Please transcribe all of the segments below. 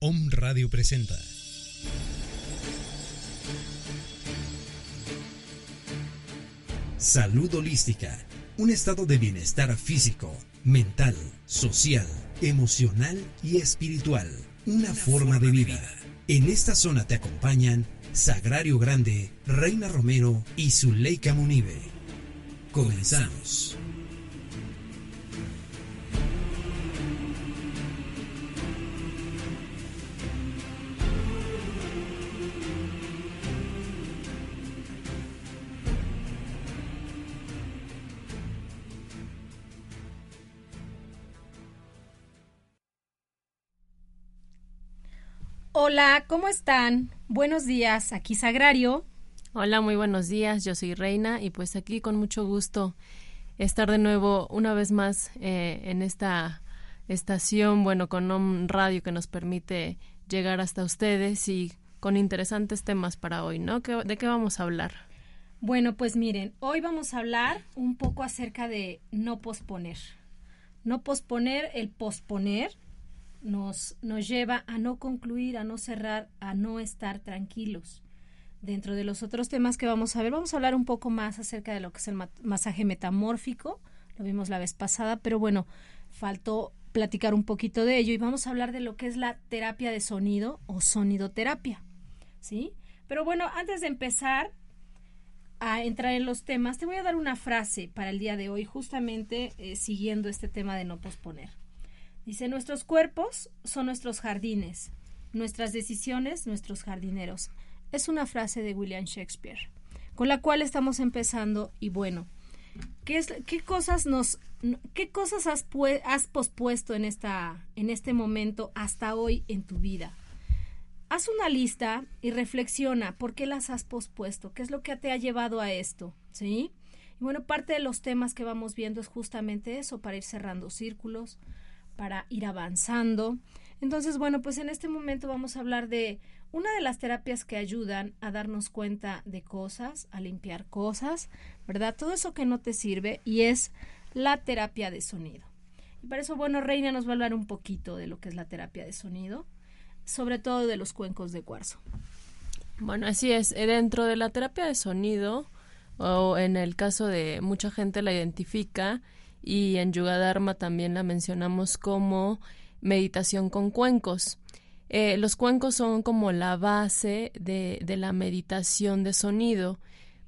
Om Radio presenta. Salud holística. Un estado de bienestar físico, mental, social, emocional y espiritual. Una, forma, de vida. En esta zona te acompañan Sagrario Grande, Reina Romero y Zuleika Munive. Comenzamos. Hola, ¿cómo están? Buenos días, aquí Sagrario. Hola, muy buenos días, yo soy Reina y pues aquí con mucho gusto estar de nuevo una vez más eh, en esta estación, bueno, con un radio que nos permite llegar hasta ustedes y con interesantes temas para hoy, ¿no? ¿De qué vamos a hablar? Bueno, pues miren, hoy vamos a hablar un poco acerca de no posponer. No posponer, el posponer nos, nos lleva a no concluir, a no cerrar, a no estar tranquilos. Dentro de los otros temas que vamos a ver, vamos a hablar un poco más acerca de lo que es el masaje metamórfico, lo vimos la vez pasada, pero bueno, faltó platicar un poquito de ello y vamos a hablar de lo que es la terapia de sonido o sonidoterapia, ¿sí? Pero bueno, antes de empezar a entrar en los temas, te voy a dar una frase para el día de hoy, justamente eh, siguiendo este tema de no posponer. Dice, nuestros cuerpos son nuestros jardines, nuestras decisiones nuestros jardineros. Es una frase de William Shakespeare, con la cual estamos empezando y bueno, ¿qué, cosas nos... ¿Qué cosas has, has pospuesto en, esta, en este momento hasta hoy en tu vida? Haz una lista y reflexiona por qué las has pospuesto, qué es lo que te ha llevado a esto, ¿sí? Y bueno, parte de los temas que vamos viendo es justamente eso, para ir cerrando círculos, para ir avanzando. Entonces, bueno, pues en este momento vamos a hablar de una de las terapias que ayudan a darnos cuenta de cosas, a limpiar cosas, ¿verdad? Todo eso que no te sirve y es la terapia de sonido. Y para eso, bueno, Reina nos va a hablar un poquito de lo que es la terapia de sonido, sobre todo de los cuencos de cuarzo. Bueno, así es. Eh, dentro de la terapia de sonido, o en el caso de mucha gente la identifica, y en Yuga Dharma también la mencionamos como meditación con cuencos. Eh, los cuencos son como la base de, de, la meditación de sonido,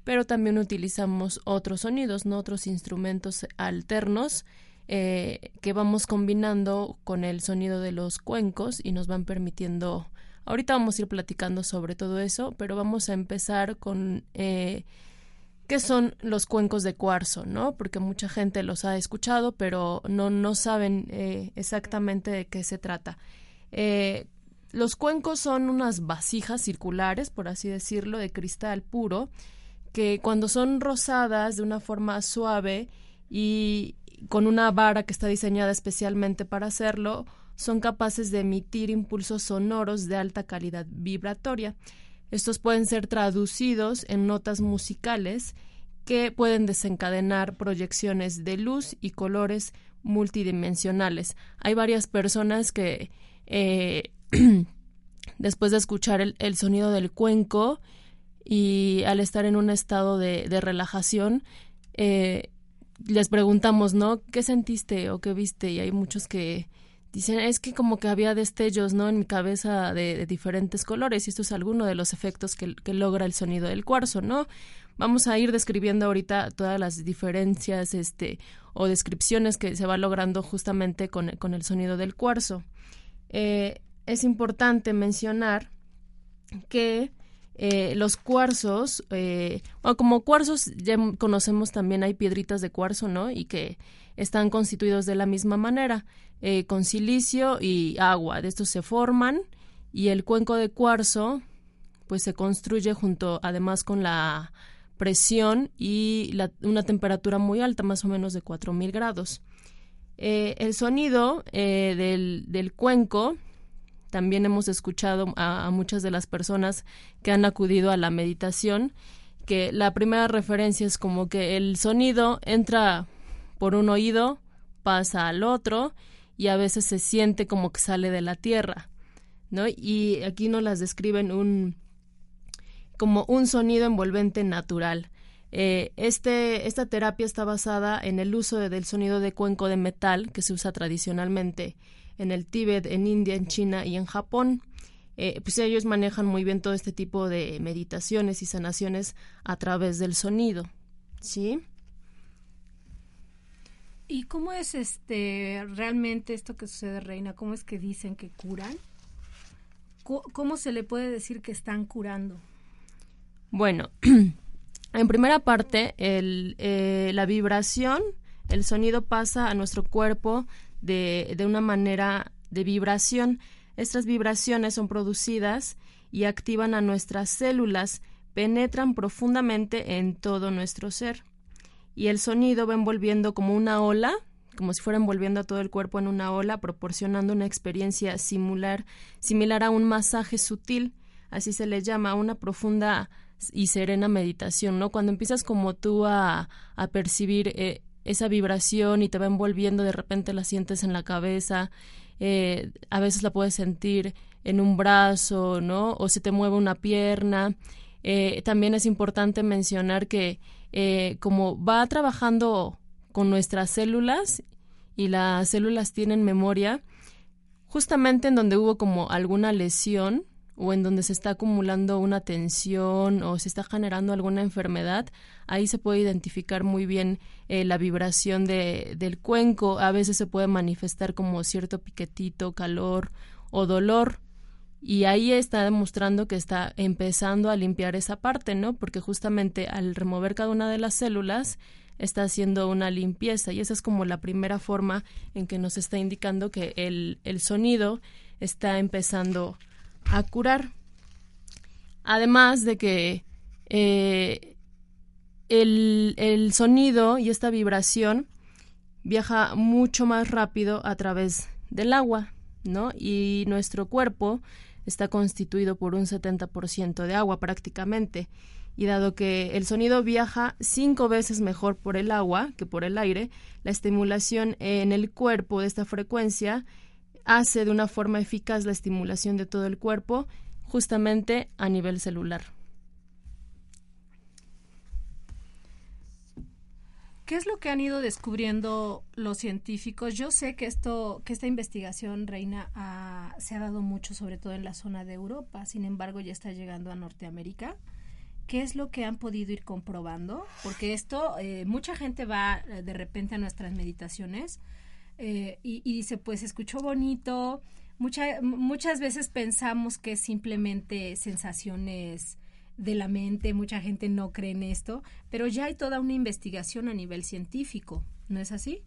pero también utilizamos otros sonidos, ¿no? otros instrumentos alternos eh, que vamos combinando con el sonido de los cuencos y nos van permitiendo. Ahorita vamos a ir platicando sobre todo eso, pero vamos a empezar con eh, qué son los cuencos de cuarzo, ¿no? Porque mucha gente los ha escuchado, pero no, no saben eh, exactamente de qué se trata. Eh, los cuencos son unas vasijas circulares, por así decirlo, de cristal puro, que cuando son rosadas de una forma suave y con una vara que está diseñada especialmente para hacerlo, son capaces de emitir impulsos sonoros de alta calidad vibratoria. Estos pueden ser traducidos en notas musicales que pueden desencadenar proyecciones de luz y colores multidimensionales. Hay varias personas que eh, después de escuchar el, sonido del cuenco y al estar en un estado de, relajación, eh, les preguntamos, ¿no? ¿Qué sentiste o qué viste? Y hay muchos que Dicen, es que como que había destellos, ¿no? En mi cabeza de, diferentes colores y esto es alguno de los efectos que, logra el sonido del cuarzo, ¿no? Vamos a ir describiendo ahorita todas las diferencias, este, o descripciones que se va logrando justamente con, con el sonido del cuarzo. Eh, es importante mencionar que eh, los cuarzos, eh, como cuarzos ya conocemos también hay piedritas de cuarzo, ¿no? Y que están constituidos de la misma manera. Eh, con silicio y agua. De estos se forman y el cuenco de cuarzo pues se construye junto además con la presión y una temperatura muy alta, más o menos de 4000 grados. Eh, el sonido eh, del, cuenco, también hemos escuchado a, muchas de las personas que han acudido a la meditación, que la primera referencia es como que el sonido entra por un oído, pasa al otro y a veces se siente como que sale de la tierra, ¿no? Y aquí nos las describen un como un sonido envolvente natural. Eh, este, esta terapia está basada en el uso del sonido de cuenco de metal que se usa tradicionalmente en el Tíbet, en India, en China y en Japón. Eh, pues ellos manejan muy bien todo este tipo de meditaciones y sanaciones a través del sonido, ¿sí? ¿Y cómo es este realmente esto que sucede, Reina? ¿Cómo es que dicen que curan? ¿Cómo se le puede decir que están curando? Bueno, en primera parte, eh, la vibración, el sonido pasa a nuestro cuerpo de, de una manera de vibración. Estas vibraciones son producidas y activan a nuestras células, penetran profundamente en todo nuestro ser. Y el sonido va envolviendo como una ola, como si fuera envolviendo a todo el cuerpo en una ola, proporcionando una experiencia similar, similar a un masaje sutil, así se le llama, una profunda y serena meditación, ¿no? Cuando empiezas como tú a, percibir eh, esa vibración y te va envolviendo, de repente la sientes en la cabeza, eh, a veces la puedes sentir en un brazo, ¿no? O se te mueve una pierna. Eh, también es importante mencionar que como va trabajando con nuestras células y las células tienen memoria, justamente en donde hubo como alguna lesión, o en donde se está acumulando una tensión o se está generando alguna enfermedad, ahí se puede identificar muy bien eh, la vibración de, del cuenco. A veces se puede manifestar como cierto piquetito, calor o dolor. Y ahí está demostrando que está empezando a limpiar esa parte, ¿no? Porque justamente al remover cada una de las células está haciendo una limpieza y esa es como la primera forma en que nos está indicando que el, el sonido está empezando a curar. Además de que eh, el, el sonido y esta vibración viaja mucho más rápido a través del agua, ¿no? Y nuestro cuerpo está constituido por un 70% de agua prácticamente. Y dado que el sonido viaja cinco veces mejor por el agua que por el aire, la estimulación en el cuerpo de esta frecuencia hace de una forma eficaz la estimulación de todo el cuerpo, justamente a nivel celular. ¿Qué es lo que han ido descubriendo los científicos? Yo sé que esto, que esta investigación, Reina, se ha dado mucho, sobre todo en la zona de Europa. Sin embargo, ya está llegando a Norteamérica. ¿Qué es lo que han podido ir comprobando? Porque esto, eh, mucha gente va eh, de repente a nuestras meditaciones eh, y, dice, pues escuchó bonito. muchas veces pensamos que es simplemente sensaciones de la mente, mucha gente no cree en esto, pero ya hay toda una investigación a nivel científico, ¿no es así?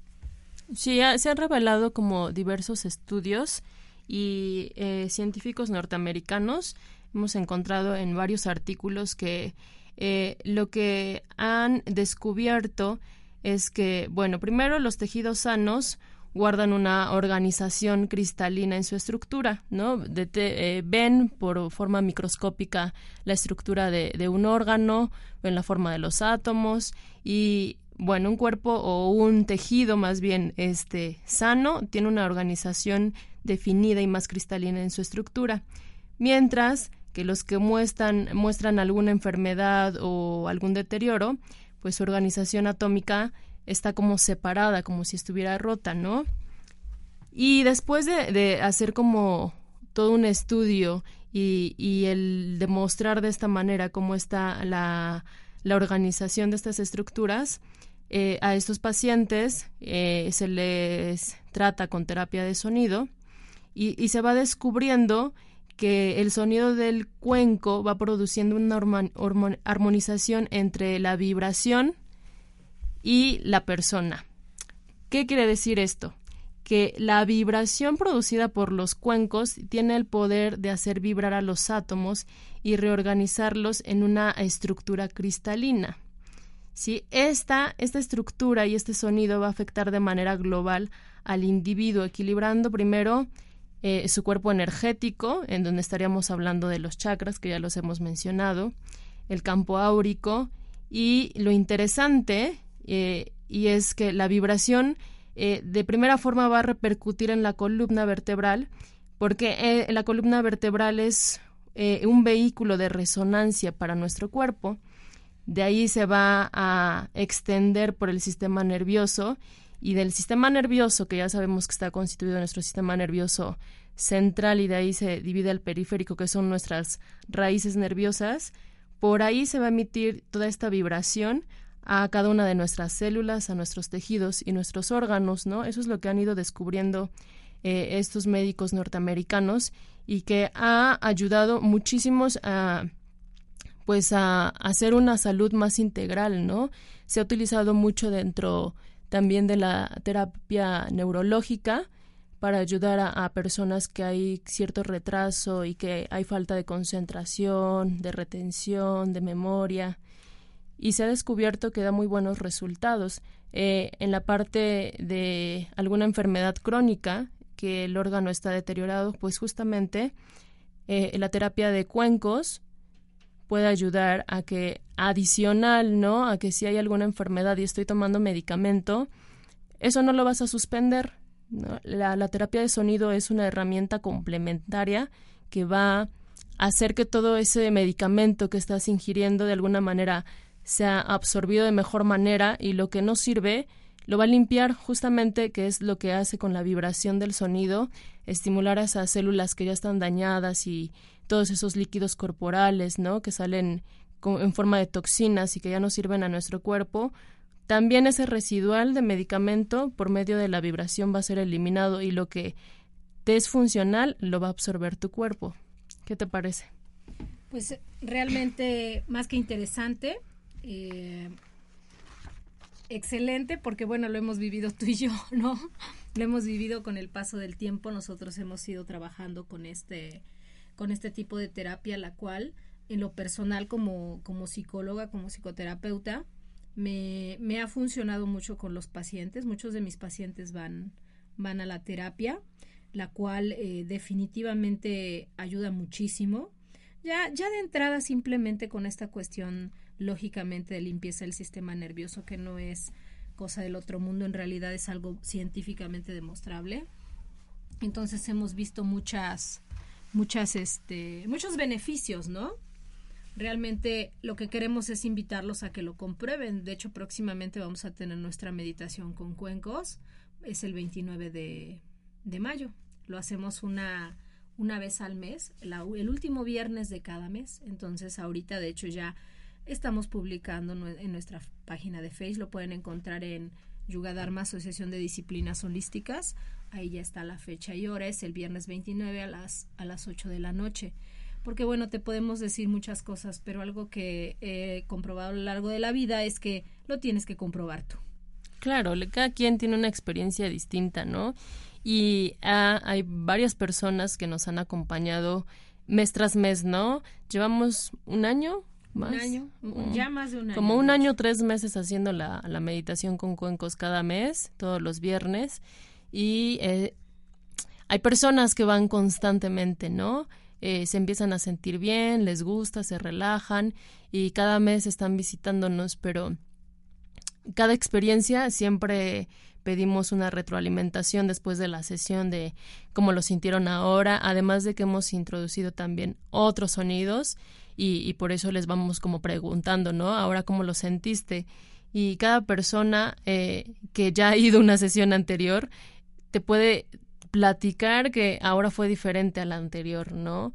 Sí, se han revelado como diversos estudios y eh, científicos norteamericanos hemos encontrado en varios artículos que eh, lo que han descubierto es que, bueno, primero los tejidos sanos guardan una organización cristalina en su estructura, ¿no? Eh, ven por forma microscópica la estructura de, un órgano, ven la forma de los átomos y bueno, un cuerpo o un tejido más bien este sano tiene una organización definida y más cristalina en su estructura, mientras que los que muestran muestran alguna enfermedad o algún deterioro, pues su organización atómica está como separada, como si estuviera rota, ¿no? Y después de, hacer como todo un estudio y, el demostrar de esta manera cómo está la, organización de estas estructuras, eh, a estos pacientes eh, se les trata con terapia de sonido y, y, se va descubriendo que el sonido del cuenco va produciendo una armonización entre la vibración y la persona. ¿Qué quiere decir esto? que la vibración producida por los cuencos tiene el poder de hacer vibrar a los átomos y reorganizarlos en una estructura cristalina. ¿Sí? Esta, esta estructura y este sonido va a afectar de manera global al individuo, equilibrando primero eh, su cuerpo energético, en donde estaríamos hablando de los chakras, que ya los hemos mencionado, el campo áurico, y lo interesante, eh, y es que la vibración eh, de primera forma va a repercutir en la columna vertebral, porque eh, la columna vertebral es un vehículo de resonancia para nuestro cuerpo. De ahí se va a extender por el sistema nervioso y del sistema nervioso, que ya sabemos que está constituido nuestro sistema nervioso central y de ahí se divide el periférico, que son nuestras raíces nerviosas, por ahí se va a emitir toda esta vibración a cada una de nuestras células, a nuestros tejidos y nuestros órganos, ¿no? Eso es lo que han ido descubriendo eh, estos médicos norteamericanos y que ha ayudado muchísimos a pues a, hacer una salud más integral, ¿no? Se ha utilizado mucho dentro también de la terapia neurológica para ayudar a, a, personas que hay cierto retraso y que hay falta de concentración, de retención, de memoria y se ha descubierto que da muy buenos resultados. Eh, en la parte de alguna enfermedad crónica, que el órgano está deteriorado, pues justamente eh, la terapia de cuencos puede ayudar a que adicional, ¿no? A que si hay alguna enfermedad y estoy tomando medicamento, eso no lo vas a suspender. La, la terapia de sonido es una herramienta complementaria que va a hacer que todo ese medicamento que estás ingiriendo de alguna manera se ha absorbido de mejor manera y lo que no sirve lo va a limpiar justamente, que es lo que hace con la vibración del sonido, estimular a esas células que ya están dañadas y todos esos líquidos corporales, ¿no? Que salen en forma de toxinas y que ya no sirven a nuestro cuerpo. También ese residual de medicamento por medio de la vibración va a ser eliminado y lo que te es funcional lo va a absorber tu cuerpo. ¿Qué te parece? Pues realmente más que interesante. Eh, excelente porque bueno, lo hemos vivido tú y yo, ¿no? Lo hemos vivido con el paso del tiempo, nosotros hemos ido trabajando con este con este tipo de terapia la cual en lo personal como como psicóloga, como psicoterapeuta me, me ha funcionado mucho con los pacientes, muchos de mis pacientes van van a la terapia, la cual eh, definitivamente ayuda muchísimo. Ya, ya de entrada simplemente con esta cuestión lógicamente de limpieza del sistema nervioso, que no es cosa del otro mundo, en realidad es algo científicamente demostrable. Entonces hemos visto muchas, muchas, este, muchos beneficios, ¿no? Realmente lo que queremos es invitarlos a que lo comprueben. De hecho, próximamente vamos a tener nuestra meditación con cuencos. Es el 29 de, de mayo. Lo hacemos una, una vez al mes, el último viernes de cada mes. Entonces, ahorita, de hecho, ya Estamos publicando en nuestra página de Facebook, lo pueden encontrar en Yuga Dharma Asociación de Disciplinas Holísticas. Ahí ya está la fecha y hora, es el viernes 29 a las, a las 8 de la noche. Porque bueno, te podemos decir muchas cosas, pero algo que he comprobado a lo largo de la vida es que lo tienes que comprobar tú. Claro, cada quien tiene una experiencia distinta, ¿no? Y ah, hay varias personas que nos han acompañado mes tras mes, ¿no? Llevamos un año, un año, ya más de un año. Como un año, tres meses haciendo la, la meditación con cuencos cada mes, todos los viernes. Y eh, hay personas que van constantemente, ¿no? Eh, se empiezan a sentir bien, les gusta, se relajan y cada mes están visitándonos, pero cada experiencia siempre pedimos una retroalimentación después de la sesión de cómo lo sintieron ahora, además de que hemos introducido también otros sonidos y, por eso les vamos como preguntando, ¿no? Ahora cómo lo sentiste. Y cada persona eh, que ya ha ido a una sesión anterior te puede platicar que ahora fue diferente a la anterior, ¿no?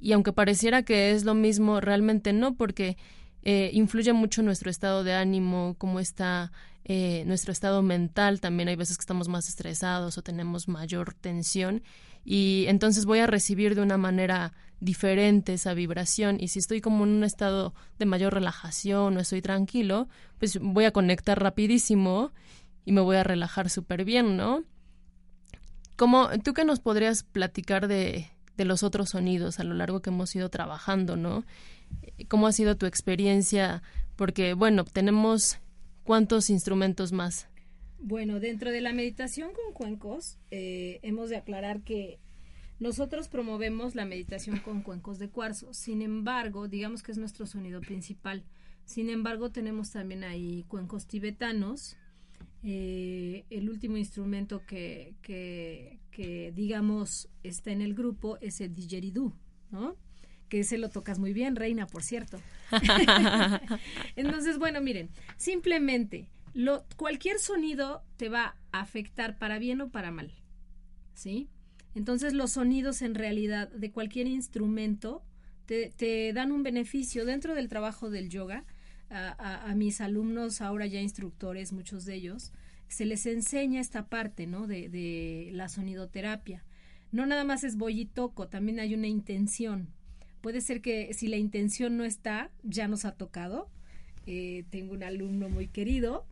Y aunque pareciera que es lo mismo, realmente no, porque eh, influye mucho nuestro estado de ánimo, cómo está eh, nuestro estado mental. También hay veces que estamos más estresados o tenemos mayor tensión y entonces voy a recibir de una manera diferente esa vibración y si estoy como en un estado de mayor relajación o estoy tranquilo, pues voy a conectar rapidísimo y me voy a relajar súper bien, ¿no? ¿Cómo, ¿Tú qué nos podrías platicar de, de los otros sonidos a lo largo que hemos ido trabajando, ¿no? ¿Cómo ha sido tu experiencia? Porque, bueno, tenemos cuántos instrumentos más. Bueno, dentro de la meditación con cuencos, eh, hemos de aclarar que nosotros promovemos la meditación con cuencos de cuarzo. Sin embargo, digamos que es nuestro sonido principal. Sin embargo, tenemos también ahí cuencos tibetanos. Eh, el último instrumento que, que, digamos, está en el grupo es el didgeridoo, ¿no? Que ese lo tocas muy bien, Reina, por cierto. Entonces, bueno, miren, simplemente lo, cualquier sonido te va a afectar para bien o para mal, ¿sí? Entonces los sonidos en realidad de cualquier instrumento te, te dan un beneficio dentro del trabajo del yoga. A, a, mis alumnos, ahora ya instructores, muchos de ellos, se les enseña esta parte, ¿no? De, de la sonidoterapia. No nada más es voy y toco, también hay una intención. Puede ser que si la intención no está, ya nos ha tocado. Eh, tengo un alumno muy querido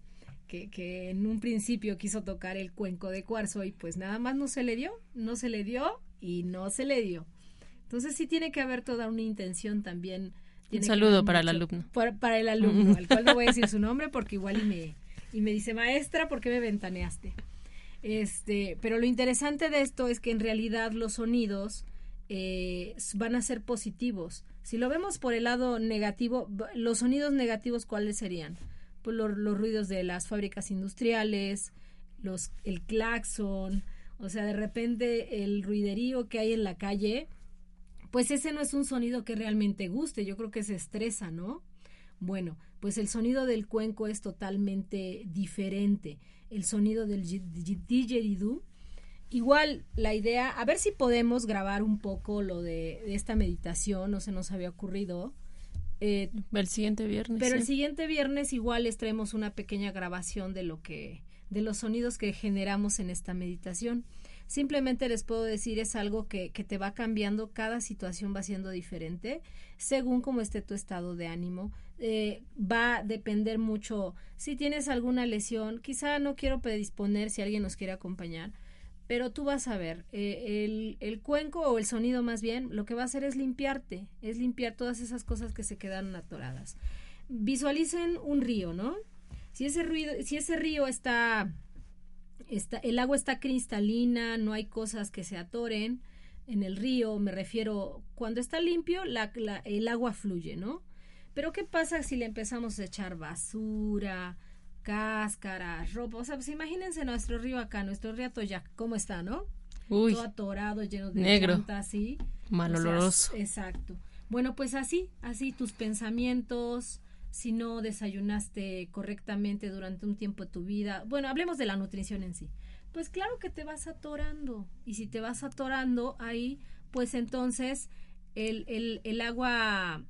que, que, en un principio quiso tocar el cuenco de cuarzo y pues nada más no se le dio, no se le dio y no se le dio. Entonces sí tiene que haber toda una intención también. un saludo para el alumno. Para, para el alumno, al cual no voy a decir su nombre porque igual y me, y me dice, maestra, ¿por qué me ventaneaste? Este, pero lo interesante de esto es que en realidad los sonidos eh, van a ser positivos. Si lo vemos por el lado negativo, los sonidos negativos, ¿cuáles serían? Pues los, ruidos de las fábricas industriales, los, el claxon, o sea, de repente el ruiderío que hay en la calle, pues ese no es un sonido que realmente guste, yo creo que se estresa, ¿no? Bueno, pues el sonido del cuenco es totalmente diferente. El sonido del didgeridoo Igual la idea, a ver si podemos grabar un poco lo de, de esta meditación, no se nos había ocurrido. Eh, el siguiente viernes. Pero sí. el siguiente viernes igual les traemos una pequeña grabación de lo que, de los sonidos que generamos en esta meditación. Simplemente les puedo decir es algo que, que te va cambiando, cada situación va siendo diferente según cómo esté tu estado de ánimo. Eh, va a depender mucho si tienes alguna lesión, quizá no quiero predisponer si alguien nos quiere acompañar, pero tú vas a ver, eh, el, el, cuenco o el sonido más bien, lo que va a hacer es limpiarte, es limpiar todas esas cosas que se quedaron atoradas. Visualicen un río, ¿no? Si ese, ruido, si ese río está, está, el agua está cristalina, no hay cosas que se atoren en el río, me refiero, cuando está limpio, la, la, el agua fluye, ¿no? Pero ¿qué pasa si le empezamos a echar basura, cáscaras, ropa. O sea, pues imagínense nuestro río acá, nuestro río Toyac, ¿cómo está, no? Uy, Todo atorado, lleno de negro, así. maloloroso. O sea, exacto. Bueno, pues así, así tus pensamientos, si no desayunaste correctamente durante un tiempo de tu vida. Bueno, hablemos de la nutrición en sí. Pues claro que te vas atorando. Y si te vas atorando ahí, pues entonces el, el, el agua,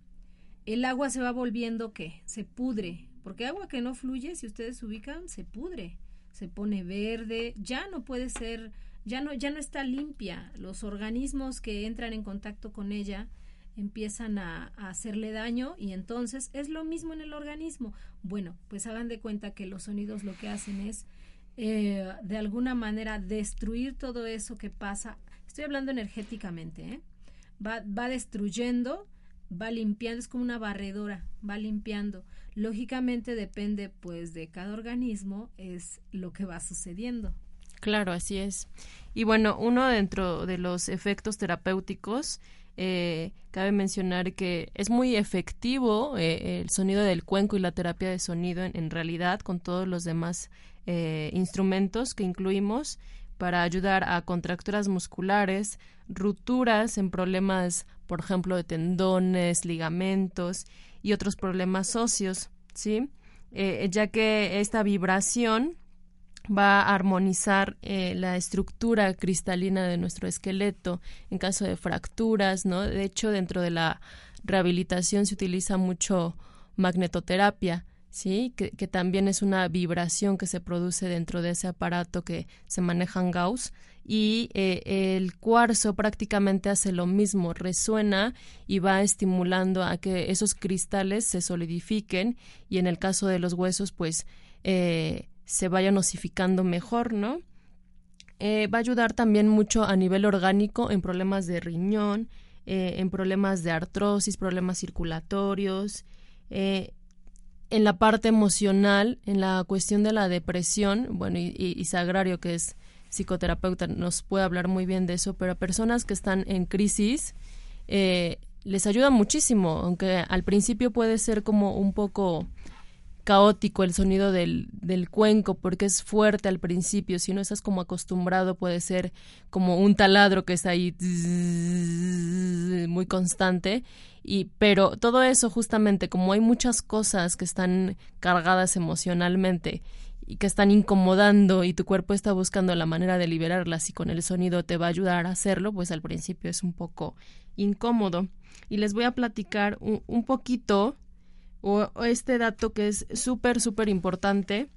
el agua se va volviendo, ¿qué? Se pudre, porque agua que no fluye, si ustedes se ubican, se pudre, se pone verde, ya no puede ser, ya no, ya no está limpia. Los organismos que entran en contacto con ella empiezan a, hacerle daño y entonces es lo mismo en el organismo. Bueno, pues hagan de cuenta que los sonidos lo que hacen es eh, de alguna manera destruir todo eso que pasa. Estoy hablando energéticamente, ¿eh? va, va destruyendo, va limpiando, es como una barredora, va limpiando lógicamente depende pues de cada organismo es lo que va sucediendo. Claro, así es. Y bueno, uno dentro de los efectos terapéuticos, eh, cabe mencionar que es muy efectivo eh, el sonido del cuenco y la terapia de sonido en, realidad con todos los demás eh, instrumentos que incluimos para ayudar a contracturas musculares, rupturas en problemas, por ejemplo, de tendones, ligamentos y otros problemas óseos, ¿sí? Eh, ya que esta vibración va a armonizar eh, la estructura cristalina de nuestro esqueleto en caso de fracturas, ¿no? De hecho, dentro de la rehabilitación se utiliza mucho magnetoterapia, ¿sí? Que, que, también es una vibración que se produce dentro de ese aparato que se maneja en Gauss y eh, el cuarzo prácticamente hace lo mismo, resuena y va estimulando a que esos cristales se solidifiquen y en el caso de los huesos pues eh, se vayan osificando mejor, ¿no? eh, va a ayudar también mucho a nivel orgánico en problemas de riñón, en problemas de artrosis, problemas circulatorios, en la parte emocional, en la cuestión de la depresión, bueno, y, y, Sagrario, que es psicoterapeuta, nos puede hablar muy bien de eso, pero a personas que están en crisis, les ayuda muchísimo, aunque al principio puede ser como un poco caótico el sonido del, del, cuenco porque es fuerte al principio, si no estás como acostumbrado puede ser como un taladro que está ahí muy constante y pero todo eso justamente como hay muchas cosas que están cargadas emocionalmente y que están incomodando y tu cuerpo está buscando la manera de liberarlas y con el sonido te va a ayudar a hacerlo, pues al principio es un poco incómodo. Y les voy a platicar un, poquito o, este dato que es súper, súper importante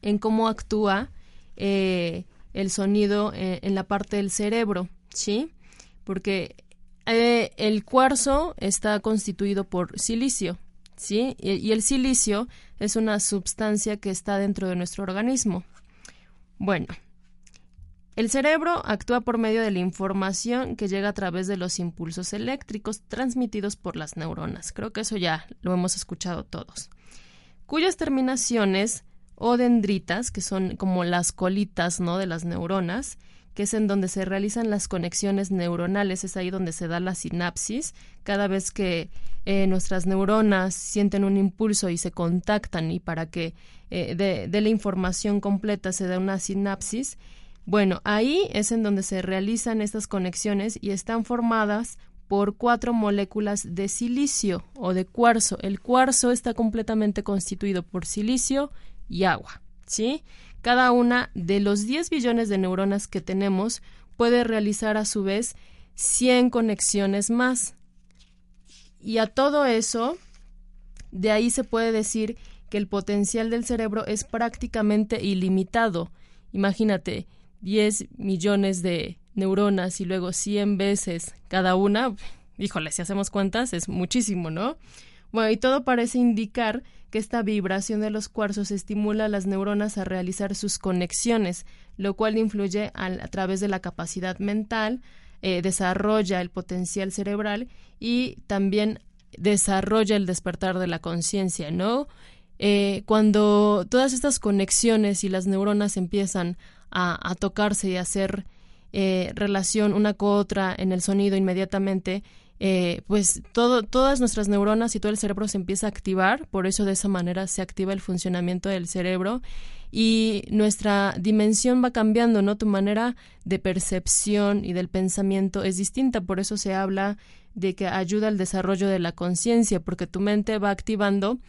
en cómo actúa eh, el sonido eh, en la parte del cerebro, ¿sí? Porque eh, el cuarzo está constituido por silicio, ¿sí? y el silicio es una sustancia que está dentro de nuestro organismo. Bueno, el cerebro actúa por medio de la información que llega a través de los impulsos eléctricos transmitidos por las neuronas. Creo que eso ya lo hemos escuchado todos. Cuyas terminaciones o dendritas, que son como las colitas ¿no? de las neuronas, que es en donde se realizan las conexiones neuronales, es ahí donde se da la sinapsis. Cada vez que eh, nuestras neuronas sienten un impulso y se contactan y para que eh, de, la información completa se da una sinapsis, bueno, ahí es en donde se realizan estas conexiones y están formadas por cuatro moléculas de silicio o de cuarzo. El cuarzo está completamente constituido por silicio y agua, ¿sí? Cada una de los 10 billones de neuronas que tenemos puede realizar a su vez 100 conexiones más. Y a todo eso, de ahí se puede decir que el potencial del cerebro es prácticamente ilimitado. Imagínate, 10 millones de neuronas y luego 100 veces cada una, híjole, si hacemos cuentas es muchísimo, ¿no? Bueno, y todo parece indicar que esta vibración de los cuarzos estimula a las neuronas a realizar sus conexiones, lo cual influye a través de la capacidad mental, eh, desarrolla el potencial cerebral y también desarrolla el despertar de la conciencia, ¿no? Eh, cuando todas estas conexiones y las neuronas empiezan a, tocarse y a hacer eh, relación una con otra en el sonido inmediatamente, eh, pues todo, todas nuestras neuronas y todo el cerebro se empieza a activar, por eso de esa manera se activa el funcionamiento del cerebro y nuestra dimensión va cambiando, ¿no? Tu manera de percepción y del pensamiento es distinta, por eso se habla de que ayuda al desarrollo de la conciencia, porque tu mente va activando.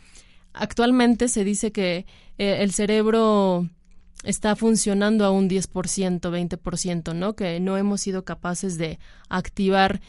Actualmente se dice que eh, el cerebro está funcionando a un 10%, 20%, ¿no? Que no hemos sido capaces de activar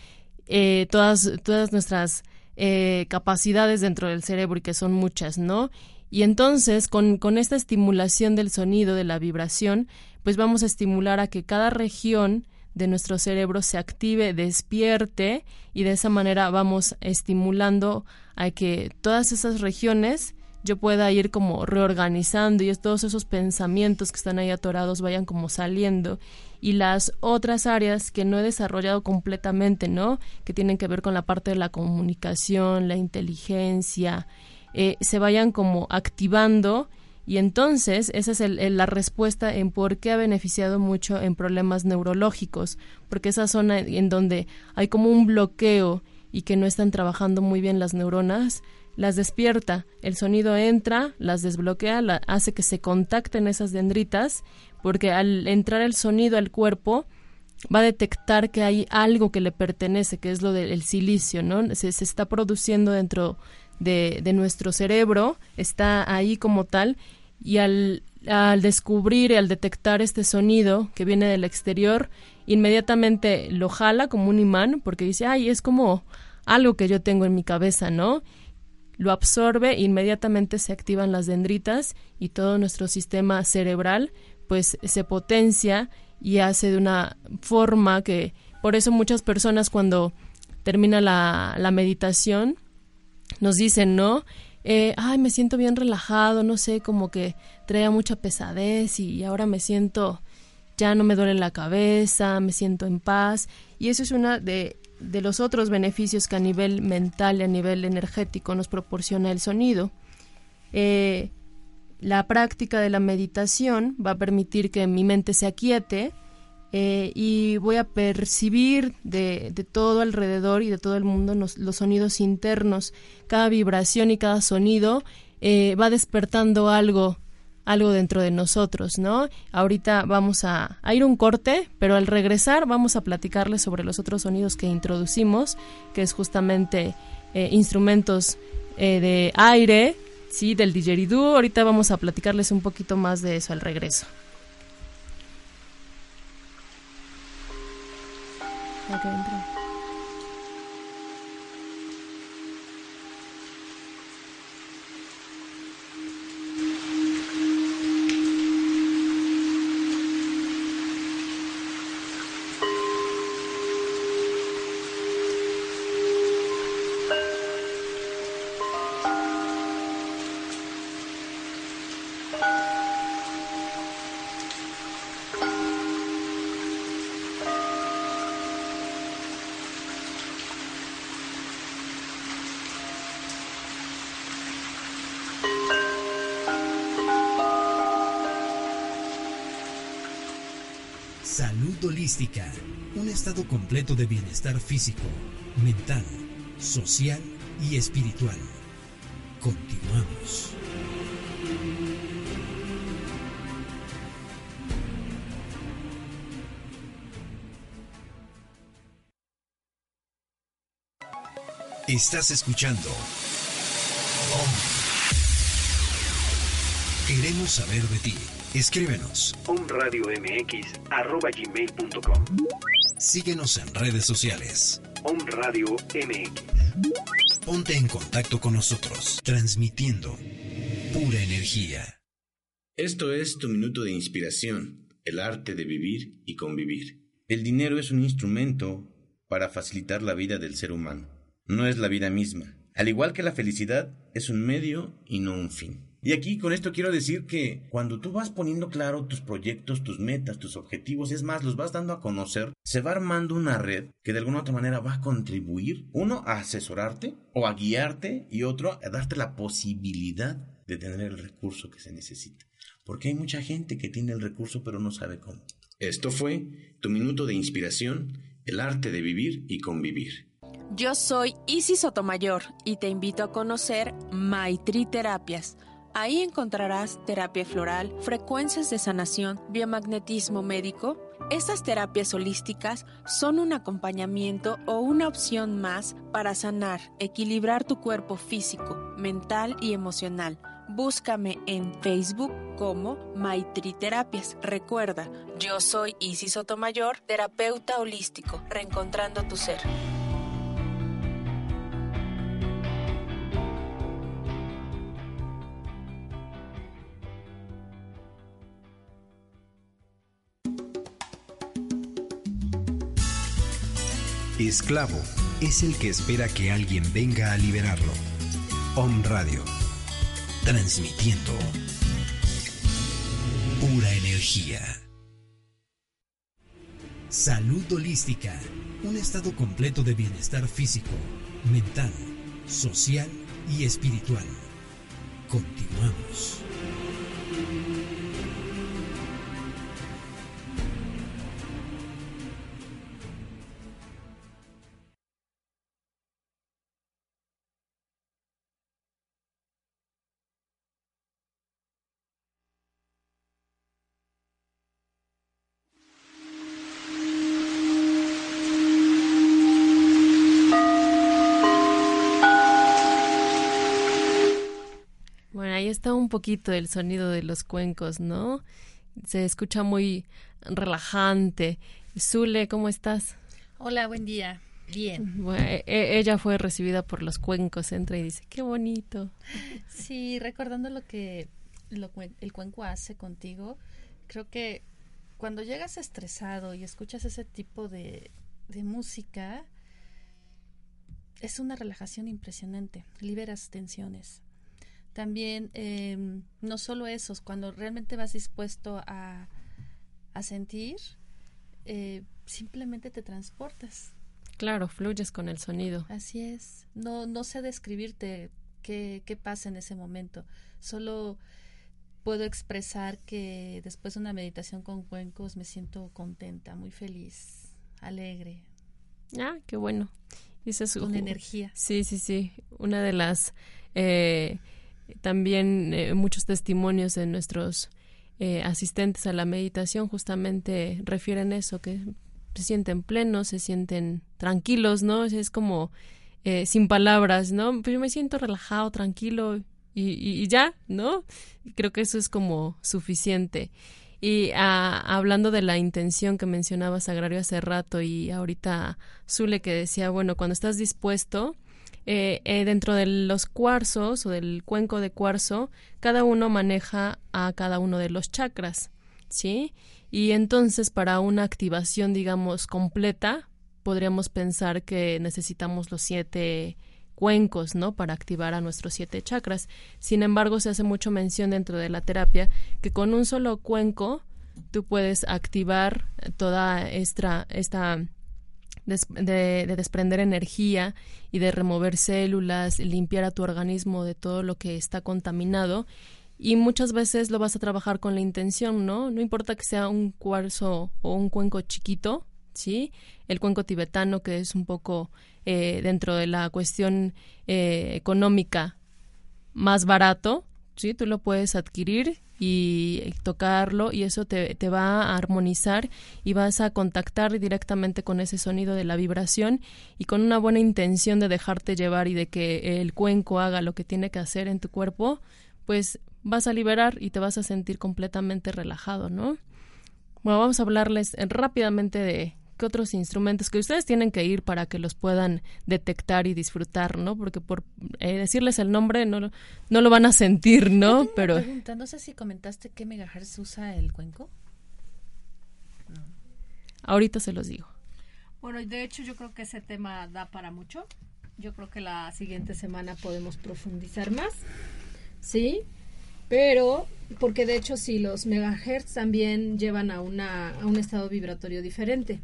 eh, todas, todas nuestras eh, capacidades dentro del cerebro y que son muchas, ¿no? Y entonces, con, con esta estimulación del sonido, de la vibración, pues vamos a estimular a que cada región de nuestro cerebro se active, despierte y de esa manera vamos estimulando a que todas esas regiones yo pueda ir como reorganizando y todos esos pensamientos que están ahí atorados vayan como saliendo y las otras áreas que no he desarrollado completamente, ¿no? Que tienen que ver con la parte de la comunicación, la inteligencia, eh, se vayan como activando y entonces esa es la respuesta en por qué ha beneficiado mucho en problemas neurológicos, porque esa zona en donde hay como un bloqueo y que no están trabajando muy bien las neuronas, las despierta, el sonido entra, las desbloquea, hace que se contacten esas dendritas, porque al entrar el sonido al cuerpo va a detectar que hay algo que le pertenece, que es lo del silicio, ¿no? Se, se está produciendo dentro de, de, nuestro cerebro, está ahí como tal, y al, al descubrir y al detectar este sonido que viene del exterior, inmediatamente lo jala como un imán, porque dice, ay, es como algo que yo tengo en mi cabeza, ¿no? Lo absorbe, inmediatamente se activan las dendritas y todo nuestro sistema cerebral pues se potencia y hace de una forma que por eso muchas personas cuando termina la, la meditación nos dicen, ¿no? Eh, ay, me siento bien relajado, no sé, como que traía mucha pesadez y ahora me siento ya no me duele la cabeza, me siento en paz. Y eso es uno de, de los otros beneficios que a nivel mental y a nivel energético nos proporciona el sonido. Eh, la práctica de la meditación va a permitir que mi mente se aquiete eh, y voy a percibir de, todo alrededor y de todo el mundo los, sonidos internos. Cada vibración y cada sonido eh, va despertando algo algo dentro de nosotros, ¿no? Ahorita vamos a, ir un corte, pero al regresar vamos a platicarles sobre los otros sonidos que introducimos, que es justamente eh, instrumentos de aire, sí, del didgeridoo. Ahorita vamos a platicarles un poquito más de eso al regreso. Adentro. holística, un estado completo de bienestar físico, mental, social y espiritual. Continuamos. Estás escuchando. Queremos saber de ti. Escríbenos. omradiomx.com Síguenos en redes sociales. Om MX. Ponte en contacto con nosotros, transmitiendo pura energía. Esto es tu minuto de inspiración, el arte de vivir y convivir. El dinero es un instrumento para facilitar la vida del ser humano. No es la vida misma. Al igual que la felicidad, es un medio y no un fin. Y aquí con esto quiero decir que cuando tú vas poniendo claro tus proyectos, tus metas, tus objetivos, es más, los vas dando a conocer, se va armando una red que de alguna otra manera va a contribuir, uno, a asesorarte o a guiarte y otro, a darte la posibilidad de tener el recurso que se necesita. Porque hay mucha gente que tiene el recurso pero no sabe cómo. Esto fue tu minuto de inspiración, el arte de vivir y convivir. Yo soy Isis Sotomayor y te invito a conocer Maitri Terapias Ahí encontrarás terapia floral, frecuencias de sanación, biomagnetismo médico. Estas terapias holísticas son un acompañamiento o una opción más para sanar, equilibrar tu cuerpo físico, mental y emocional. Búscame en Facebook como Maitri Terapias. Recuerda, yo soy Isis Sotomayor, terapeuta holístico, reencontrando tu ser. Esclavo es el que espera que alguien venga a liberarlo. Om Radio. Transmitiendo pura energía. Salud holística. Un estado completo de bienestar físico, mental, social y espiritual. Continuamos. Está un poquito el sonido de los cuencos, ¿no? Se escucha muy relajante. Zule, ¿cómo estás? Hola, buen día. Bien. E, e, ella fue recibida por los cuencos, entra y dice, qué bonito. Sí, recordando lo que el cuenco hace contigo, creo que cuando llegas estresado y escuchas ese tipo de, de música, es una relajación impresionante, liberas tensiones. También, em, no solo eso, cuando realmente vas dispuesto a, a sentir, eh, simplemente te transportas. Claro, fluyes con el sonido. Así es. No, no sé describirte qué, qué pasa en ese momento. Solo puedo expresar que después de una meditación con cuencos me siento contenta, muy feliz, alegre. Ah, qué bueno. Esa es con energía. Sí, sí, sí. Una de las eh, también eh, muchos testimonios de nuestros eh, asistentes a la meditación justamente refieren eso, que se sienten plenos, se sienten tranquilos, ¿no? Es como eh, sin palabras, ¿no? Pero yo me siento relajado, tranquilo y, y, ya, ¿no? Creo que eso es como suficiente. Y ah, hablando de la intención que mencionaba Sagrario hace rato y ahorita Zule que decía, bueno, cuando estás dispuesto, eh, eh, dentro de los cuarzos o del cuenco de cuarzo, cada uno maneja a cada uno de los chakras, ¿sí? Y entonces para una activación, digamos, completa, podríamos pensar que necesitamos los siete cuencos, ¿no? Para activar a nuestros siete chakras. Sin embargo, se hace mucho mención dentro de la terapia que con un solo cuenco tú puedes activar toda esta, esta de, desprender energía y de remover células, limpiar a tu organismo de todo lo que está contaminado. Y muchas veces lo vas a trabajar con la intención, ¿no? No importa que sea un cuarzo o un cuenco chiquito, ¿sí? El cuenco tibetano, que es un poco eh, dentro de la cuestión eh, económica más barato, ¿sí? Tú lo puedes adquirir y tocarlo y eso te, te, va a armonizar y vas a contactar directamente con ese sonido de la vibración y con una buena intención de dejarte llevar y de que el cuenco haga lo que tiene que hacer en tu cuerpo, pues vas a liberar y te vas a sentir completamente relajado, ¿no? Bueno, vamos a hablarles rápidamente de qué otros instrumentos que ustedes tienen que ir para que los puedan detectar y disfrutar, ¿no? Porque por eh, decirles el nombre no, no lo van a sentir, ¿no? Pero pregunta, no sé si comentaste qué megahertz usa el cuenco. Ahorita se los digo. Bueno, de hecho yo creo que ese tema da para mucho. Yo creo que la siguiente semana podemos profundizar más. ¿Sí? Pero, porque de hecho sí, los megahertz también llevan a, una, a un estado vibratorio diferente.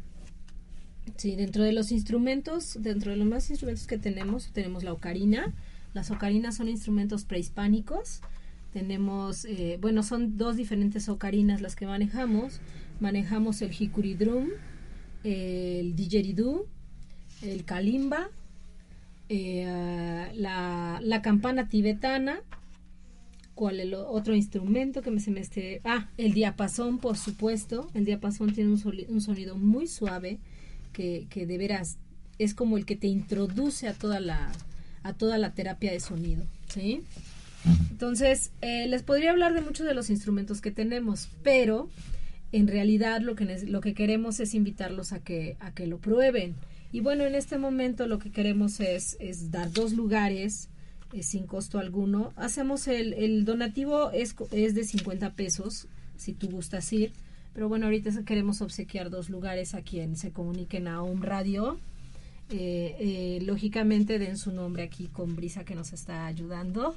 Sí, dentro de los instrumentos, dentro de los más instrumentos que tenemos, tenemos la ocarina. Las ocarinas son instrumentos prehispánicos. Tenemos, eh, bueno, son dos diferentes ocarinas las que manejamos. Manejamos el hikuri drum, el didgeridoo, el kalimba, eh, la, campana tibetana. ¿Cuál el otro instrumento que me se me esté? Ah, el diapasón, por supuesto. El diapasón tiene un sonido muy suave que, que de veras es como el que te introduce a toda la, a toda la terapia de sonido, ¿sí? Entonces, eh, les podría hablar de muchos de los instrumentos que tenemos, pero en realidad lo que, lo que queremos es invitarlos a que, a que lo prueben. Y bueno, en este momento lo que queremos es, es dar dos lugares eh, sin costo alguno. Hacemos el, el donativo es, es de 50 pesos, si tú gustas ir pero bueno, ahorita queremos obsequiar dos lugares a quien se comuniquen a un radio. Eh, eh, lógicamente den su nombre aquí con Brisa que nos está ayudando.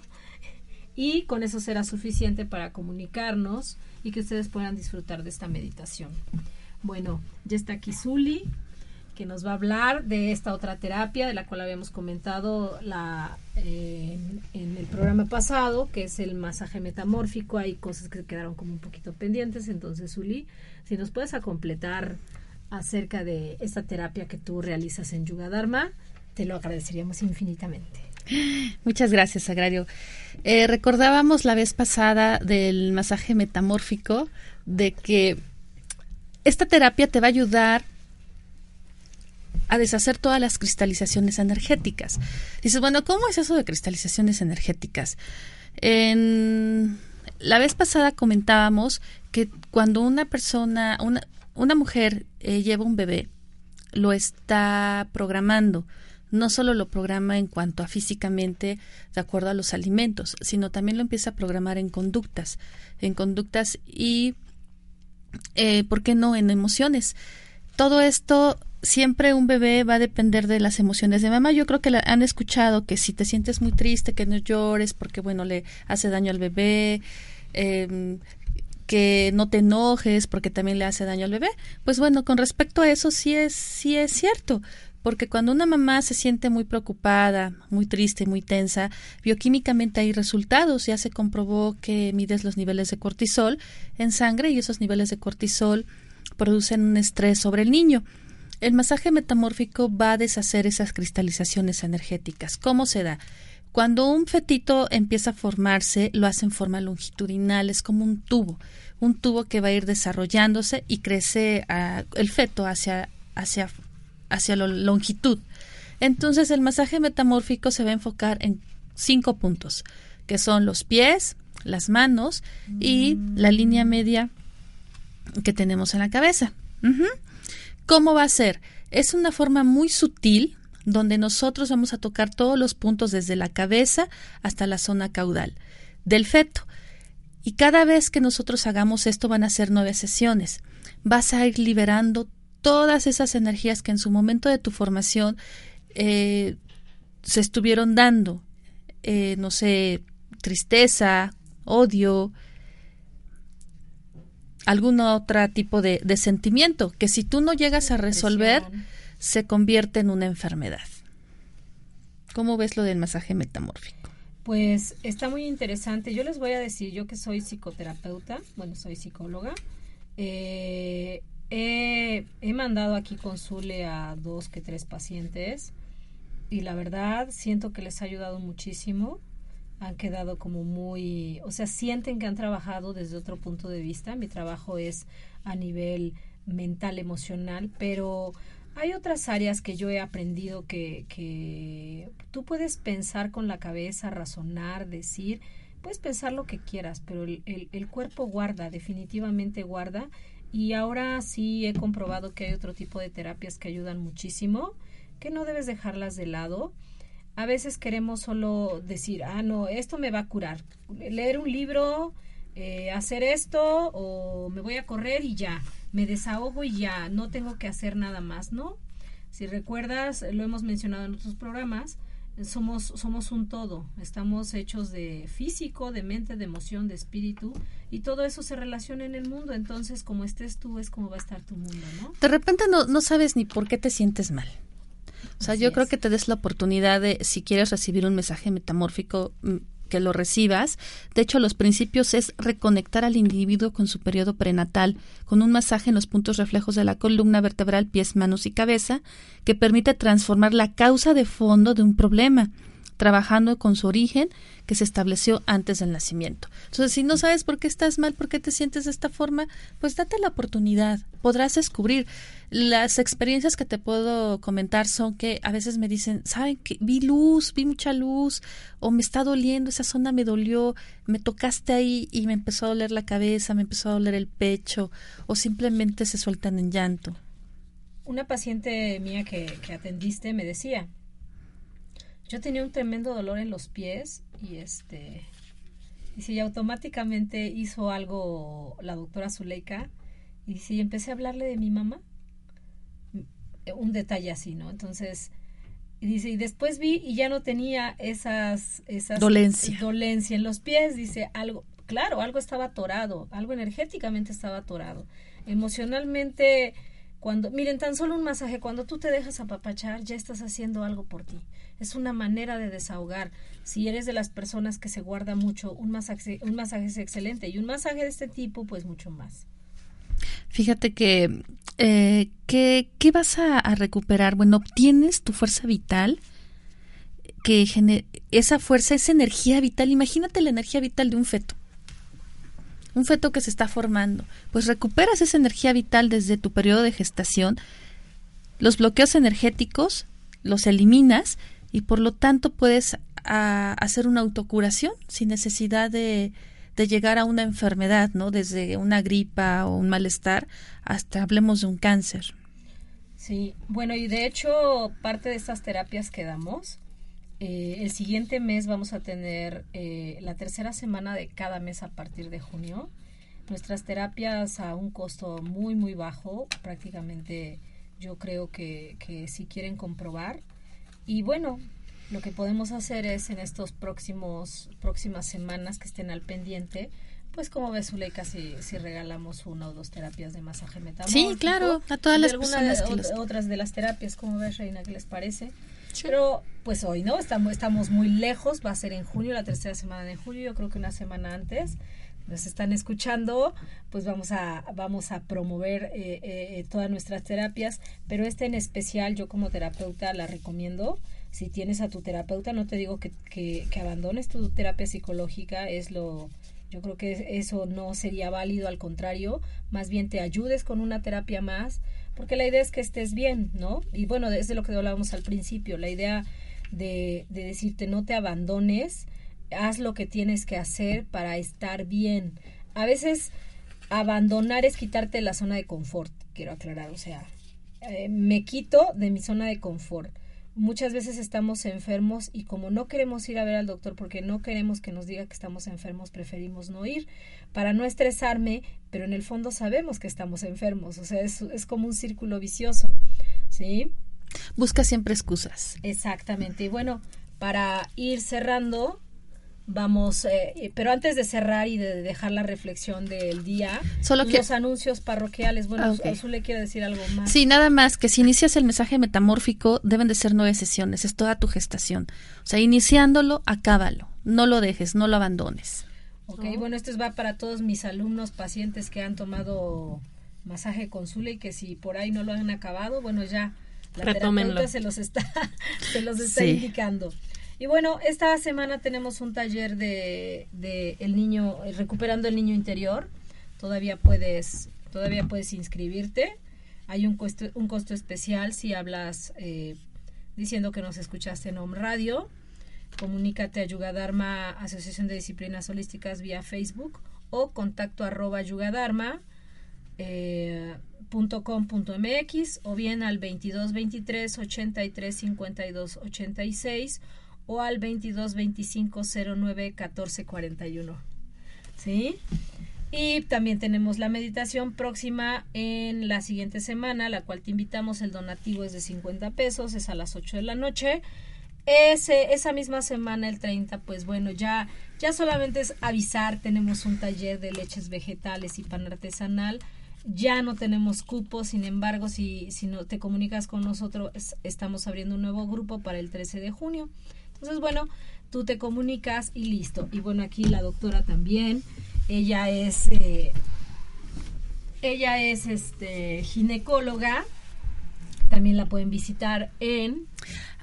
Y con eso será suficiente para comunicarnos y que ustedes puedan disfrutar de esta meditación. Bueno, ya está aquí Zuli que nos va a hablar de esta otra terapia de la cual habíamos comentado la, eh, en el programa pasado, que es el masaje metamórfico. Hay cosas que quedaron como un poquito pendientes, entonces, Uli, si nos puedes a completar acerca de esta terapia que tú realizas en Yuga Dharma, te lo agradeceríamos infinitamente. Muchas gracias, Agrario. Eh, recordábamos la vez pasada del masaje metamórfico de que esta terapia te va a ayudar a deshacer todas las cristalizaciones energéticas. Dices, bueno, ¿cómo es eso de cristalizaciones energéticas? En la vez pasada comentábamos que cuando una persona, una, una mujer eh, lleva un bebé, lo está programando. No solo lo programa en cuanto a físicamente, de acuerdo a los alimentos, sino también lo empieza a programar en conductas, en conductas y, eh, ¿por qué no?, en emociones. Todo esto siempre un bebé va a depender de las emociones de mamá. Yo creo que la, han escuchado que si te sientes muy triste, que no llores porque, bueno, le hace daño al bebé. Em, que no te enojes porque también le hace daño al bebé. Pues bueno, con respecto a eso sí es, sí es cierto, porque cuando una mamá se siente muy preocupada, muy triste, muy tensa, bioquímicamente hay resultados. Ya se comprobó que mides los niveles de cortisol en sangre y esos niveles de cortisol producen un estrés sobre el niño. El masaje metamórfico va a deshacer esas cristalizaciones energéticas. ¿Cómo se da? Cuando un fetito empieza a formarse, lo hace en forma longitudinal, es como un tubo, un tubo que va a ir desarrollándose y crece el feto hacia, hacia, hacia la longitud. Entonces el masaje metamórfico se va a enfocar en cinco puntos, que son los pies, las manos y la línea media que tenemos en la cabeza. ¿Cómo va a ser? Es una forma muy sutil donde nosotros vamos a tocar todos los puntos desde la cabeza hasta la zona caudal del feto. Y cada vez que nosotros hagamos esto van a ser nueve sesiones. Vas a ir liberando todas esas energías que en su momento de tu formación eh, se estuvieron dando. Eh, no sé, tristeza, odio, algún otro tipo de, de, sentimiento que si tú no llegas a resolver, se convierte en una enfermedad. ¿Cómo ves lo del masaje metamórfico? Pues está muy interesante. Yo les voy a decir, yo que soy psicoterapeuta, bueno, soy psicóloga, eh, he, he, mandado aquí consule a dos que tres pacientes y la verdad siento que les ha ayudado muchísimo. Han quedado como muy, o sea, sienten que han trabajado desde otro punto de vista. Mi trabajo es a nivel mental, emocional, pero hay otras áreas que yo he aprendido que, que tú puedes pensar con la cabeza, razonar, decir, puedes pensar lo que quieras, pero el, el, cuerpo guarda, definitivamente guarda. Y ahora sí he comprobado que hay otro tipo de terapias que ayudan muchísimo, que no debes dejarlas de lado. A veces queremos solo decir, ah, no, esto me va a curar. Leer un libro, eh, hacer esto o me voy a correr y ya me desahogo y ya, no tengo que hacer nada más, ¿no? Si recuerdas, lo hemos mencionado en otros programas, somos, somos un todo, estamos hechos de físico, de mente, de emoción, de espíritu, y todo eso se relaciona en el mundo, entonces como estés tú es como va a estar tu mundo, ¿no? De repente no, no sabes ni por qué te sientes mal. O sea, yo creo que te des la oportunidad de, si quieres recibir un mensaje metamórfico, mm, que lo recibas. De hecho, los principios es reconectar al individuo con su periodo prenatal, con un masaje en los puntos reflejos de la columna vertebral, pies, manos y cabeza, que permite transformar la causa de fondo de un problema trabajando con su origen que se estableció antes del nacimiento. Entonces, si no sabes por qué estás mal, por qué te sientes de esta forma, pues date la oportunidad, podrás descubrir. Las experiencias que te puedo comentar son que a veces me dicen, ¿saben que vi luz, vi mucha luz, o me está doliendo, esa zona me dolió, me tocaste ahí y me empezó a doler la cabeza, me empezó a doler el pecho, o simplemente se sueltan en llanto. Una paciente mía que, que atendiste me decía, yo tenía un tremendo dolor en los pies y este y si automáticamente hizo algo la doctora Zuleika y si empecé a hablarle de mi mamá un detalle así no entonces y dice y después vi y ya no tenía esas esas dolencia. dolencia en los pies dice algo claro algo estaba atorado algo energéticamente estaba atorado emocionalmente cuando, miren, tan solo un masaje, cuando tú te dejas apapachar, ya estás haciendo algo por ti. Es una manera de desahogar. Si eres de las personas que se guarda mucho, un masaje, un masaje es excelente y un masaje de este tipo, pues mucho más. Fíjate que, eh, ¿qué, vas a, recuperar? Bueno, obtienes tu fuerza vital, que esa fuerza, esa energía vital. Imagínate la energía vital de un feto un feto que se está formando, pues recuperas esa energía vital desde tu periodo de gestación, los bloqueos energéticos los eliminas y por lo tanto puedes hacer una autocuración sin necesidad de, de llegar a una enfermedad, ¿no? Desde una gripa o un malestar hasta hablemos de un cáncer. Sí, bueno, y de hecho parte de estas terapias que damos eh, el siguiente mes vamos a tener eh, la tercera semana de cada mes a partir de junio. Nuestras terapias a un costo muy, muy bajo, prácticamente yo creo que, que si quieren comprobar. Y bueno, lo que podemos hacer es en estos próximos próximas semanas que estén al pendiente, Pues como ves, Zuleika, si, si regalamos una o dos terapias de masaje metamórfico. Sí, claro, a todas las personas de, que los... otras de las terapias, como ves, Reina, ¿qué les parece? Pero pues hoy, ¿no? Estamos, estamos muy lejos, va a ser en junio, la tercera semana de julio, yo creo que una semana antes. Nos están escuchando, pues vamos a, vamos a promover eh, eh, todas nuestras terapias, pero este en especial yo como terapeuta la recomiendo. Si tienes a tu terapeuta, no te digo que, que, que abandones tu terapia psicológica, es lo, yo creo que eso no sería válido, al contrario, más bien te ayudes con una terapia más, porque la idea es que estés bien, ¿no? Y bueno, desde lo que hablábamos al principio, la idea de, de decirte no te abandones, haz lo que tienes que hacer para estar bien. A veces abandonar es quitarte la zona de confort, quiero aclarar, o sea, eh, me quito de mi zona de confort muchas veces estamos enfermos y como no queremos ir a ver al doctor porque no queremos que nos diga que estamos enfermos, preferimos no ir para no estresarme, pero en el fondo sabemos que estamos enfermos, o sea, es, es como un círculo vicioso, ¿sí? Busca siempre excusas. Exactamente, y bueno, para ir cerrando, vamos, eh, pero antes de cerrar y de dejar la reflexión del día, Solo los anuncios parroquiales, bueno, Ah, ok. le quiere decir algo más. Sí, nada más que si inicias el mensaje metamórfico deben de ser nueve sesiones, es toda tu gestación. O sea, iniciándolo, acábalo, no lo dejes, no lo abandones. Ok, bueno, esto es va para todos mis alumnos, pacientes que han tomado masaje con Zule y que si por ahí no lo han acabado, bueno, ya la Retómenlo. terapeuta se los está, se los está Sí. indicando. Y bueno, esta semana tenemos un taller de, el niño, eh, recuperando el niño interior. Todavía puedes, todavía puedes inscribirte. Hay un costo, un costo especial si hablas eh, diciendo que nos escuchaste en Home Radio. Comunícate a Yugadharma Asociación de Disciplinas Holísticas vía Facebook o contacto arroba yugadharma eh, punto com punto mx o bien al 22 23 83 52 86 o al 22 25 09 14 41 ¿sí? Y también tenemos la meditación próxima en la siguiente semana, la cual te invitamos. El donativo es de 50 pesos, es a las 8 de la noche. Ese, esa misma semana, el 30, pues bueno, ya, ya solamente es avisar, tenemos un taller de leches vegetales y pan artesanal. Ya no tenemos cupos, sin embargo, si, si no te comunicas con nosotros, es- estamos abriendo un nuevo grupo para el 13 de junio. Entonces, bueno, tú te comunicas y listo. Y bueno, aquí la doctora también. Ella es, eh, ella es este ginecóloga. También la pueden visitar en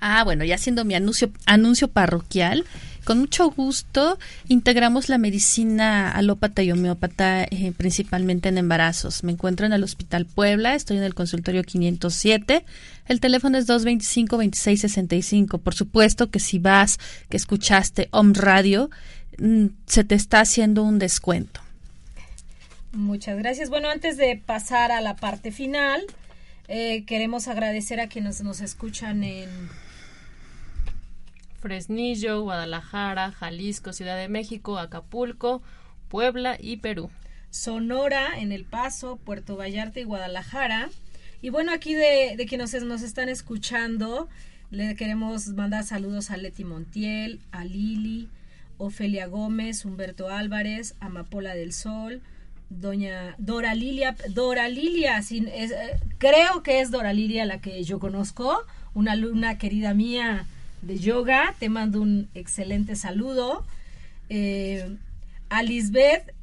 Ah, bueno, ya haciendo mi anuncio, anuncio parroquial, con mucho gusto integramos la medicina alópata y homeópata eh, principalmente en embarazos. Me encuentro en el Hospital Puebla, estoy en el consultorio 507. El teléfono es 225-2665. Por supuesto que si vas, que escuchaste Om Radio, mm, se te está haciendo un descuento. Muchas gracias. Bueno, antes de pasar a la parte final, eh, queremos agradecer a quienes nos escuchan en Fresnillo, Guadalajara, Jalisco, Ciudad de México, Acapulco, Puebla y Perú. Sonora, en El Paso, Puerto Vallarta y Guadalajara. Y bueno, aquí de, de quienes nos, nos están escuchando, le queremos mandar saludos a Leti Montiel, a Lili, Ofelia Gómez, Humberto Álvarez, Amapola del Sol, doña Dora Lilia, Dora Lilia, sin- es, eh, creo que es Dora Lilia la que yo conozco, una alumna querida mía de yoga, te mando un excelente saludo. Eh, a Lisbeth,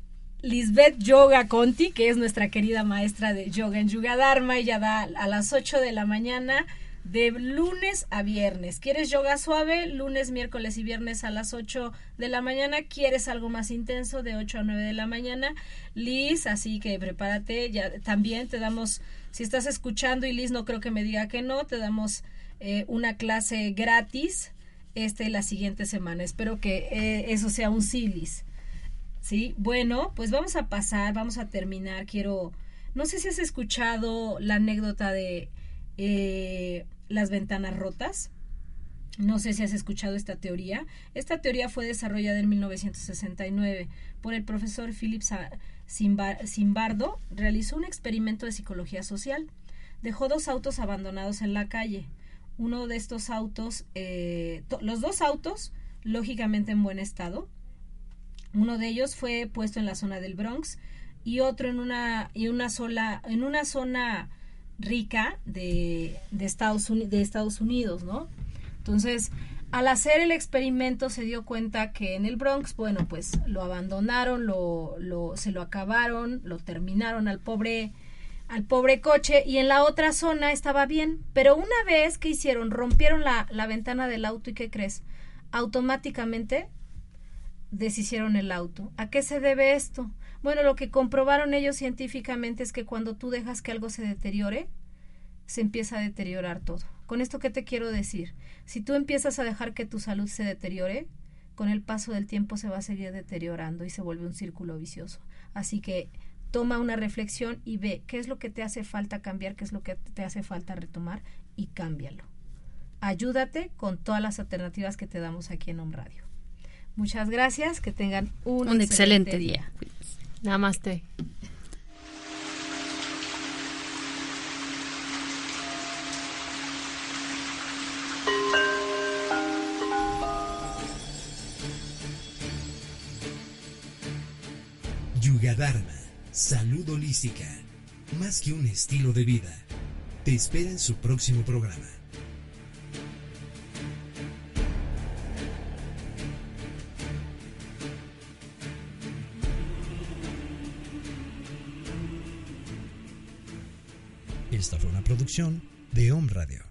Lisbeth Yoga Conti, que es nuestra querida maestra de yoga en Yuga Dharma, ella da a las 8 de la mañana de lunes a viernes. ¿Quieres yoga suave? Lunes, miércoles y viernes a las 8 de la mañana. ¿Quieres algo más intenso? De 8 a 9 de la mañana. Liz, así que prepárate. Ya también te damos, si estás escuchando y Liz no creo que me diga que no, te damos eh, una clase gratis este la siguiente semana. Espero que eh, eso sea un sí, Liz. Sí, bueno, pues vamos a pasar, vamos a terminar. Quiero, no sé si has escuchado la anécdota de eh, las ventanas rotas. No sé si has escuchado esta teoría. Esta teoría fue desarrollada en 1969 por el profesor Philip Simbardo. Realizó un experimento de psicología social. Dejó dos autos abandonados en la calle. Uno de estos autos, eh, los dos autos, lógicamente en buen estado, Uno de ellos fue puesto en la zona del Bronx y otro en una, una sola, en una zona rica de, de, Estados, Unidos, ¿no? Entonces, al hacer el experimento se dio cuenta que en el Bronx, bueno, pues lo abandonaron, lo, lo, se lo acabaron, lo terminaron al pobre, al pobre coche y en la otra zona estaba bien. Pero una vez que hicieron, rompieron la, la ventana del auto y ¿qué crees? Automáticamente deshicieron el auto. ¿A qué se debe esto? Bueno, lo que comprobaron ellos científicamente es que cuando tú dejas que algo se deteriore, se empieza a deteriorar todo. Con esto, ¿qué te quiero decir? Si tú empiezas a dejar que tu salud se deteriore, con el paso del tiempo se va a seguir deteriorando y se vuelve un círculo vicioso. Así que toma una reflexión y ve qué es lo que te hace falta cambiar, qué es lo que te hace falta retomar y cámbialo. Ayúdate con todas las alternativas que te damos aquí en Home Radio. Muchas gracias, que tengan un, excelente, día. Namaste. Yuga Dharma, salud holística, más que un estilo de vida. Te espera en su próximo programa. Producción de Home Radio.